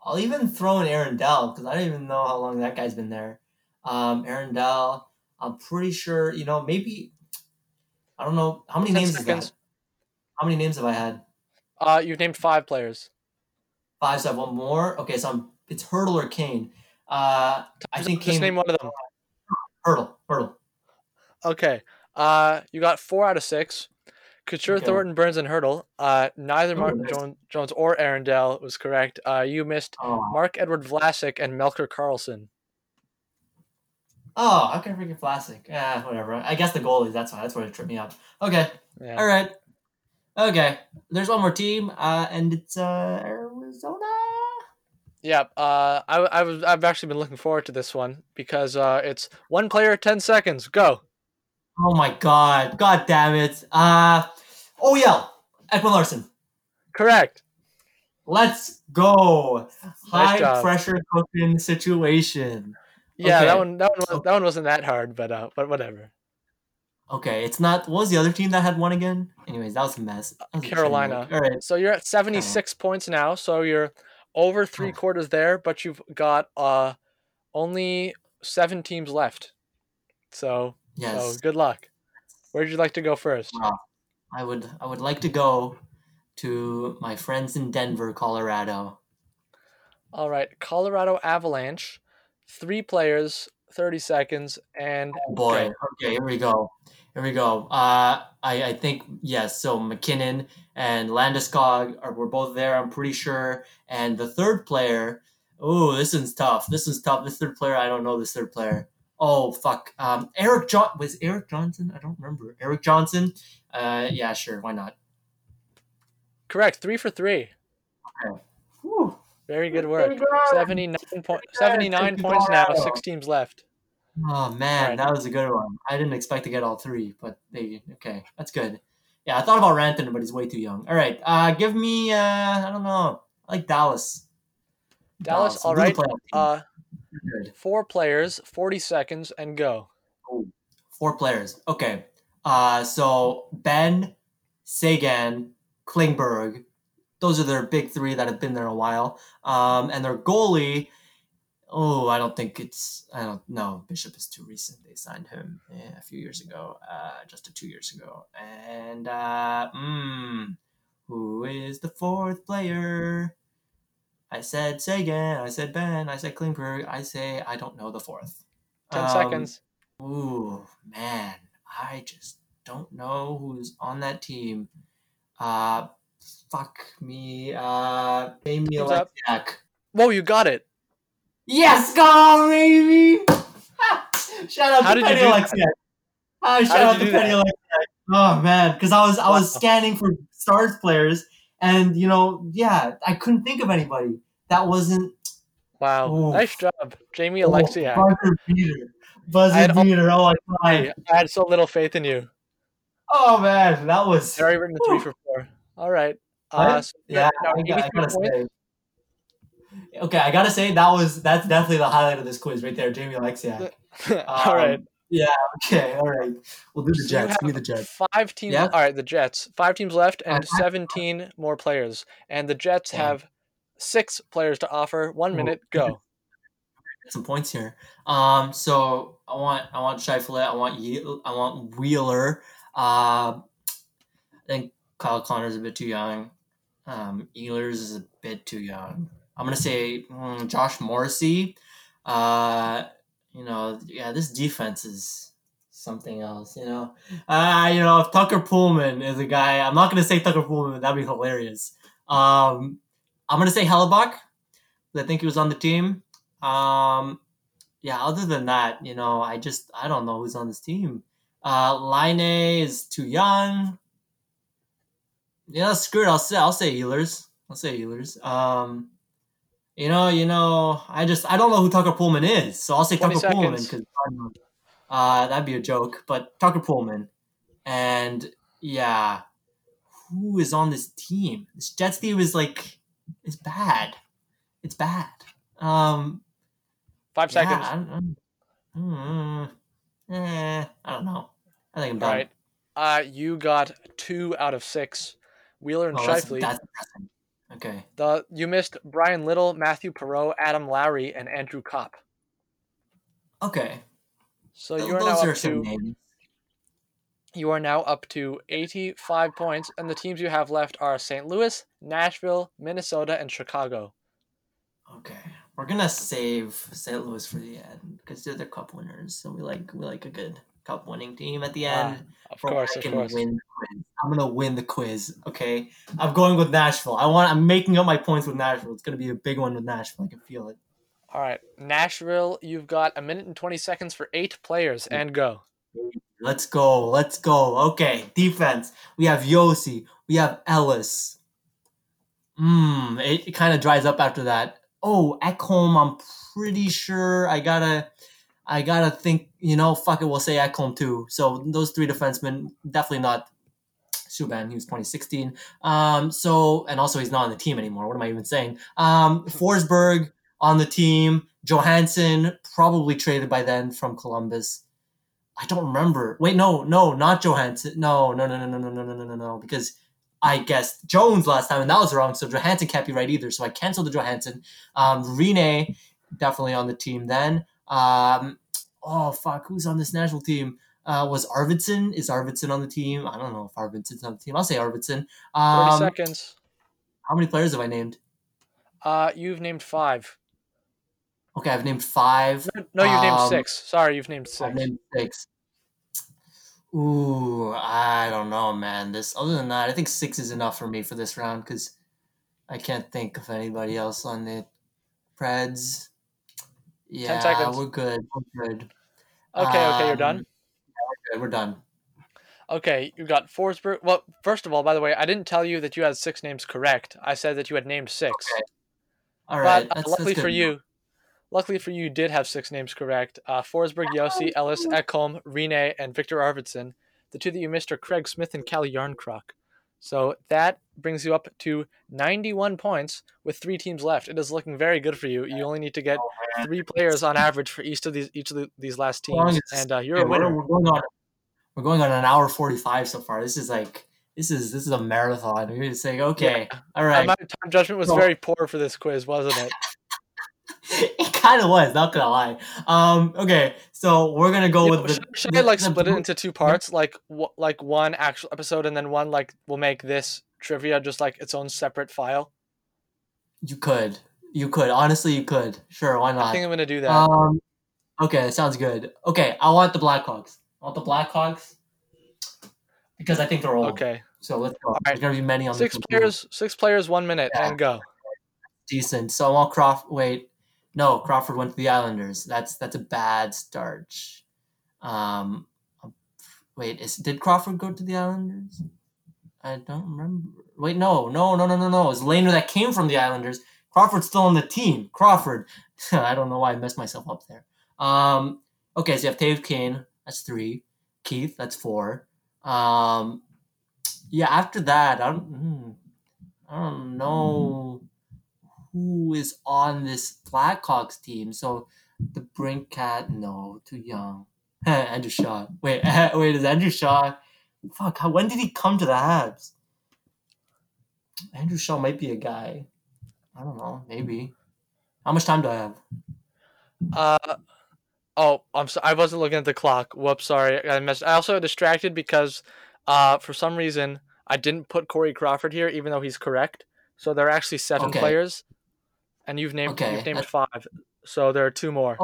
I'll even throw in Aaron Dell because I don't even know how long that guy's been there. Um, Aaron Dell, I'm pretty sure. You know, maybe I don't know how many 10 names is seconds. that. How many names have I had? Uh, you've named five players. Five. So I have one more. Okay, so I'm, it's Hertl or Kane. Uh, I think Just name one of them. Hertl. Hertl. Okay. Uh, you got four out of six. Couture, Okay. Thornton, Burns, and Hertl. Uh, neither Martin. Jones, Jones or Aaron Dell was correct. Uh, you missed Oh, Marc-Edouard Vlasic and Melker Karlsson. oh, how can I forget Vlasic? Yeah, whatever. I guess the goalies. That's why. That's where it tripped me up. Okay. Yeah. All right. Okay. There's one more team, uh, and it's uh, Arizona. Yeah. Uh, I, I was I've actually been looking forward to this one because uh, it's one player, ten seconds, go. Oh my god. God damn it. Uh, oh yeah. Ekman-Larsson. Correct. Let's go. High job. pressure cooking situation. Yeah, that one that one was, that one wasn't that hard, but uh, but whatever. Okay, it's not. What was the other team that had one again? Anyways, that was a mess. Was Carolina. wreck. All right. So you're at seventy six points now. So you're over three Oh. quarters there, but you've got uh only seven teams left. So Yes. so good luck. Where'd you like to go first? I would. I would like to go to my friends in Denver, Colorado. All right, Colorado Avalanche, three players, thirty seconds, and Oh boy. Okay, here we go. Here we go. Uh, I, I think yes. So MacKinnon and Landeskog are were both there. I'm pretty sure. And the third player. Oh, this one's tough. This one's tough. This third player. I don't know this third player. Oh fuck. Um, Eric John was Erik Johnson. I don't remember. Erik Johnson. Uh, yeah, sure. Why not? correct, three for three. Whew. Very good work. you go. Seventy nine point seventy nine Thank you, points now. Six teams left. Oh man, Alright. that was a good one. I didn't expect to get all three, but they okay. That's good. Yeah, I thought about Ranton, but he's way too young. All right, uh, give me. Uh, I don't know. I like Dallas. Dallas, I'll all right. Uh, four players, forty seconds, and go. Four players. Okay. Uh, so Benn, Seguin, Klingberg. Those are their big three that have been there a while. Um, and their goalie. Oh, I don't think it's. I don't know. Bishop is too recent. They signed him eh, a few years ago, uh, just a two years ago. And uh, mm, who is the fourth player? I said Seguin. I said Benn. I said Klingberg. I say I don't know the fourth. Ten Um, seconds. Ooh, man, I just don't know who's on that team. Uh, fuck me. Uh, Jamie Time's up. Oleksiak. Whoa, you got it. Yes, go, baby! shout out How to did you Penny. Uh, shout out to Penny. Oh man, because I was I was Wow. scanning for stars players, and you know, yeah, I couldn't think of anybody that wasn't Wow, Ooh. nice job, Jamie oh, Oleksiak. buzzer beater, I buzzer beater. Oh my god! I had so little faith in you. Oh man, that was already written three for four. All right. Uh, so yeah. now I, give me I three gotta points. say. Okay, I gotta say that was that's definitely the highlight of this quiz right there, Jamie Oleksiak. (laughs) all right. Um, Yeah. Okay. All right. We'll do the Jets. Give me the Jets. Five teams. Yeah. All right, the Jets. Five teams left and. 17 more players. And the Jets Yeah. have six players to offer. One minute, go. (laughs) Some points here. Um. So I want I want Scheifele. I want Ye- I want Wheeler. Uh, I think Kyle Connor's a bit too young. Um, Ehlers is a bit too young. I'm gonna say mm, Josh Morrissey. Uh, you know, yeah, this defense is something else. You know, uh, you know, if Tucker Poolman is a guy, I'm not gonna say Tucker Poolman. That'd be hilarious. Um, I'm gonna say Hellebuyck. I think he was on the team. Um, yeah. Other than that, you know, I just I don't know who's on this team. Uh, Line is too young. Yeah, screw it. I'll say I'll say Ehlers. I'll say Ehlers. Um, you know, you know, I just I don't know who Tucker Poolman is, so I'll say 20 Tucker Poolman seconds. because uh, that'd be a joke. But Tucker Poolman, and yeah, who is on this team? This Jets team is like it's bad. It's bad. Um, Five yeah, seconds. I don't, mm, eh, I don't know. I think I'm done. right. Uh, you got two out of six. Wheeler and Oh, that's, Scheifele. that's depressing. Okay. The you missed Bryan Little, Mathieu Perreault, Adam Lowry, and Andrew Copp. Okay. So you are Those now up some to names. you are now up to 85 points, and the teams you have left are St. Louis, Nashville, Minnesota, and Chicago. Okay. We're gonna save St. Louis for the end because they're the cup winners. So we like we like a good cup winning team at the Ah, end. Of course, I of can course. win the quiz. I'm gonna win the quiz. Okay. I'm going with Nashville. I want. I'm making up my points with Nashville. It's gonna be a big one with Nashville. I can feel it. All right, Nashville. You've got a minute and 20 seconds for eight players, and go. Let's go. Let's go. Okay. Defense. We have Josi. We have Ellis. Hmm. It, it kind of dries up after that. Oh, Ekholm. I'm pretty sure I gotta. I gotta think. You know, fuck it. We'll say Ekholm too. So those three defensemen definitely not. Subban. He was 2016. Um. So and also he's not on the team anymore. What am I even saying? Um. Forsberg on the team. Johansen probably traded by then from Columbus. I don't remember. Wait, no, no, not Johansen. No, no, no, no, no, no, no, no, no, no. Because I guessed Jones last time, and that was wrong. So Johansen can't be right either. So I canceled the Johansen. Um, Rinne definitely on the team then. Um, oh fuck, who's on this national team? Uh, was Arvidsson? Is Arvidsson on the team? I don't know if Arvidsson's on the team. I'll say Arvidsson. 30 Um, seconds. how many players have I named? Uh, you've named five. Okay, I've named five. No, no you've named Um, six. Sorry, you've named 6 I've named six. Ooh, I don't know, man. This other than that, I think six is enough for me for this round because I can't think of anybody else on the Preds. Yeah, seconds. we're good. We're good. Okay, okay, you're Um, done. We're good. We're done. Okay, you got Forsberg. Well, first of all, by the way, I didn't tell you that you had six names correct. I said that you had named six. Okay. All right. But uh, that's, luckily that's for you, luckily for you, you did have six names correct. Uh, Forsberg, Josi, Ellis, Ekholm, Rinne, and Viktor Arvidsson. The two that you missed are Craig Smith and Calle Jarnkrok. So that brings you up to 91 points with three teams left. It is looking very good for you. You only need to get Oh, three players on average for each of these each of the, these last teams, and uh, you're Okay, a winner. We're, going on. We're going on an hour forty-five so far. This is like this is this is a marathon. We're just saying, okay, all Uh, right. my time judgment was very poor for this quiz, wasn't it? (laughs) it kind of was, not gonna lie. Um, okay, so we're gonna go Yeah, with the. should, should the- I like the split it into two parts, like w- like one actual episode, and then one like we'll make this trivia just like its own separate file. You could, you could. Honestly, you could. Sure, why not? I think I'm gonna do that. Um, okay, sounds good. Okay, I want the Blackhawks. I want the Blackhawks because I think they're old. okay, So let's go. All right. There's gonna be many on six players, six players, one minute, Yeah. and go. decent. So I want Croft. Wait, no, Crawford went to the Islanders. That's that's a bad start. Um, wait, is did Crawford go to the Islanders? I don't remember. Wait, no, no, no, no, no, no. It was Lehner that came from the Islanders. Crawford's still on the team. Crawford. (laughs) I don't know why I messed myself up there. Um, okay, so you have Toews Kane. That's three. Keith. That's four. Um, yeah. After that, I don't. hmm, I don't know who is on this Blackhawks team. So DeBrincat, no, too young. (laughs) Andrew Shaw. Wait, (laughs) wait, is Andrew Shaw? Fuck, how, when did he come to the Habs? Andrew Shaw might be a guy. I don't know, maybe. How much time do I have? Uh, oh, I'm sorry. I wasn't looking at the clock. Whoops, sorry. I messed. I also distracted because, uh, for some reason I didn't put Corey Crawford here, even though he's correct. So there are actually seven Okay. players, and you've named Okay, you've named five. So there are two more.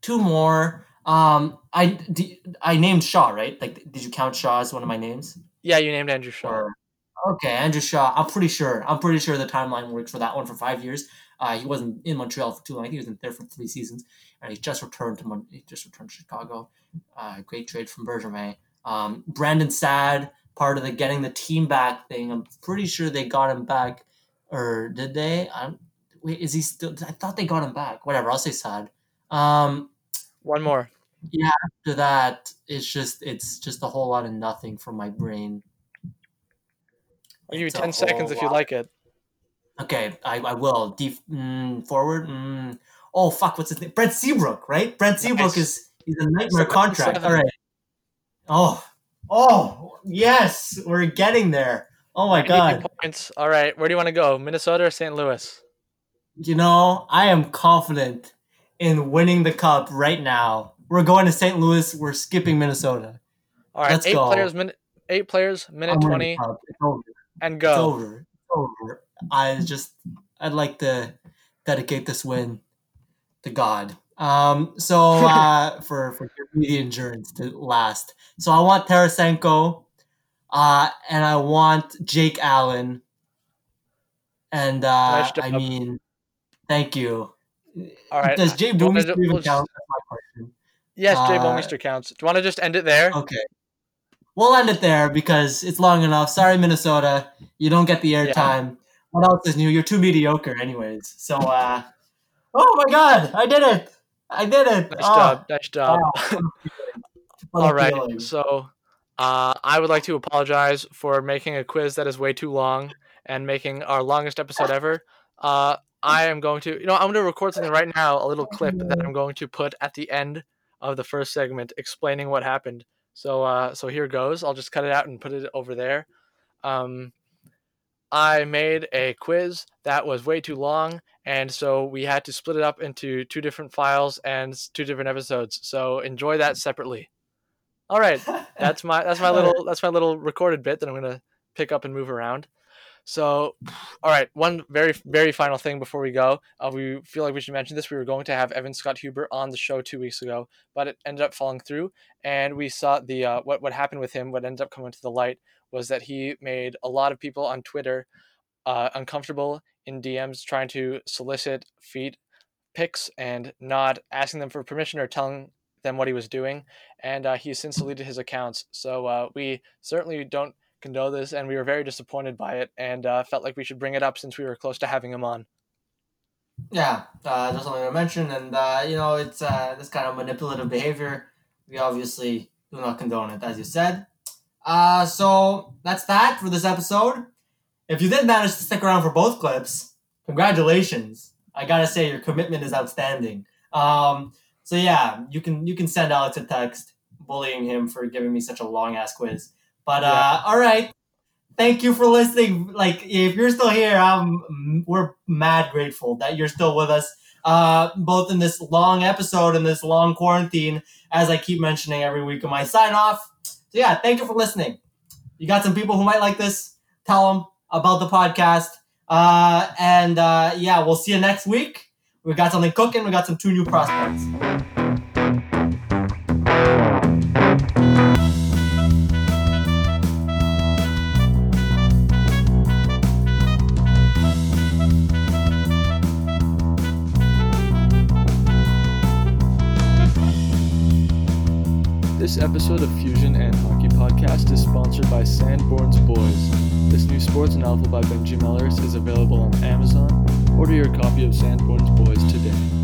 Two more. Um, I d- I named Shaw, right? Like, did you count Shaw as one of my names? Yeah, you named Andrew Shaw. Or okay, Andrew Shaw. I'm pretty sure. I'm pretty sure the timeline works for that one for five years. Uh, he wasn't in Montreal for too long. I think he was in there for three seasons, and he just returned to Mon- he just returned to Chicago. Uh, great trade from Bergevin. Um, Brandon Saad, part of the getting the team back thing. I'm pretty sure they got him back, or did they? I'm, wait, is he still? I thought they got him back. Whatever. I'll say Saad. Um, One more. Yeah, after that, it's just it's just a whole lot of nothing from my brain. I'll give you ten seconds if you like it. Okay, I, I will. Def, mm, forward. Mm. Oh fuck, what's his name? Brent Seabrook, right? Brent Seabrook Nice. is he's a nightmare contract. seven. All right. Oh, oh yes, we're getting there. Oh my god. points. All right, where do you want to go? Minnesota or St. Louis? You know, I am confident in winning the cup right now. We're going to St. Louis. We're skipping Minnesota. All right, Let's eight go. players, minute eight players, minute I'm twenty, the cup. It's over. and It's go. over. It's over. I just I'd like to dedicate this win to God. Um so (laughs) uh for for the endurance to last. So I want Tarasenko uh and I want Jake Allen. And uh I mean thank you. All right. Does Jay even we'll count? That's my question. Yes, Jay uh, counts. Do you want to just end it there? Okay. We'll end it there because it's long enough. Sorry, Minnesota. You don't get the airtime. What else is new? You're too mediocre, anyways. So, uh, oh my god, I did it! I did it! Nice Oh, job. Nice job. (laughs) a All right. feeling. So, uh, I would like to apologize for making a quiz that is way too long and making our longest episode ever. Uh, I am going to, you know, I'm going to record something right now, a little clip that I'm going to put at the end of the first segment explaining what happened. So, uh, so here goes. I'll just cut it out and put it over there. Um, I made a quiz that was way too long, and so we had to split it up into two different files and two different episodes. So enjoy that separately. All right, (laughs) that's my that's my little that's my little recorded bit that I'm gonna pick up and move around. So, all right, one very very final thing before we go. Uh, we feel like we should mention this. We were going to have Evan Scott Huber on the show two weeks ago, but it ended up falling through, and we saw the uh, what what happened with him. What ended up coming to the light was that he made a lot of people on Twitter uh, uncomfortable in DMs trying to solicit feed pics and not asking them for permission or telling them what he was doing. And uh, he has since deleted his accounts. So uh, we certainly don't condone this, and we were very disappointed by it and uh, felt like we should bring it up since we were close to having him on. Yeah, uh, just something to mention, and uh, you know, it's uh, this kind of manipulative behavior. We obviously do not condone it, as you said. Uh, so that's that for this episode. If you did manage to stick around for both clips, congratulations! I gotta say your commitment is outstanding. Um, so yeah, you can you can send Alex a text bullying him for giving me such a long ass quiz. But uh, all right, thank you for listening. Like, if you're still here, I'm we're mad grateful that you're still with us. uh, both in this long episode and this long quarantine, as I keep mentioning every week in my sign off. So, yeah, thank you for listening. You got some people who might like this. Tell them about the podcast. Uh, and uh, yeah, we'll see you next week. We got something cooking. We got some two new prospects. This episode of Fusion and Hockey Podcast is sponsored by Sanborn's Boys. This new sports novel by Benji Mellers is available on Amazon. Order your copy of Sanborn's Boys today.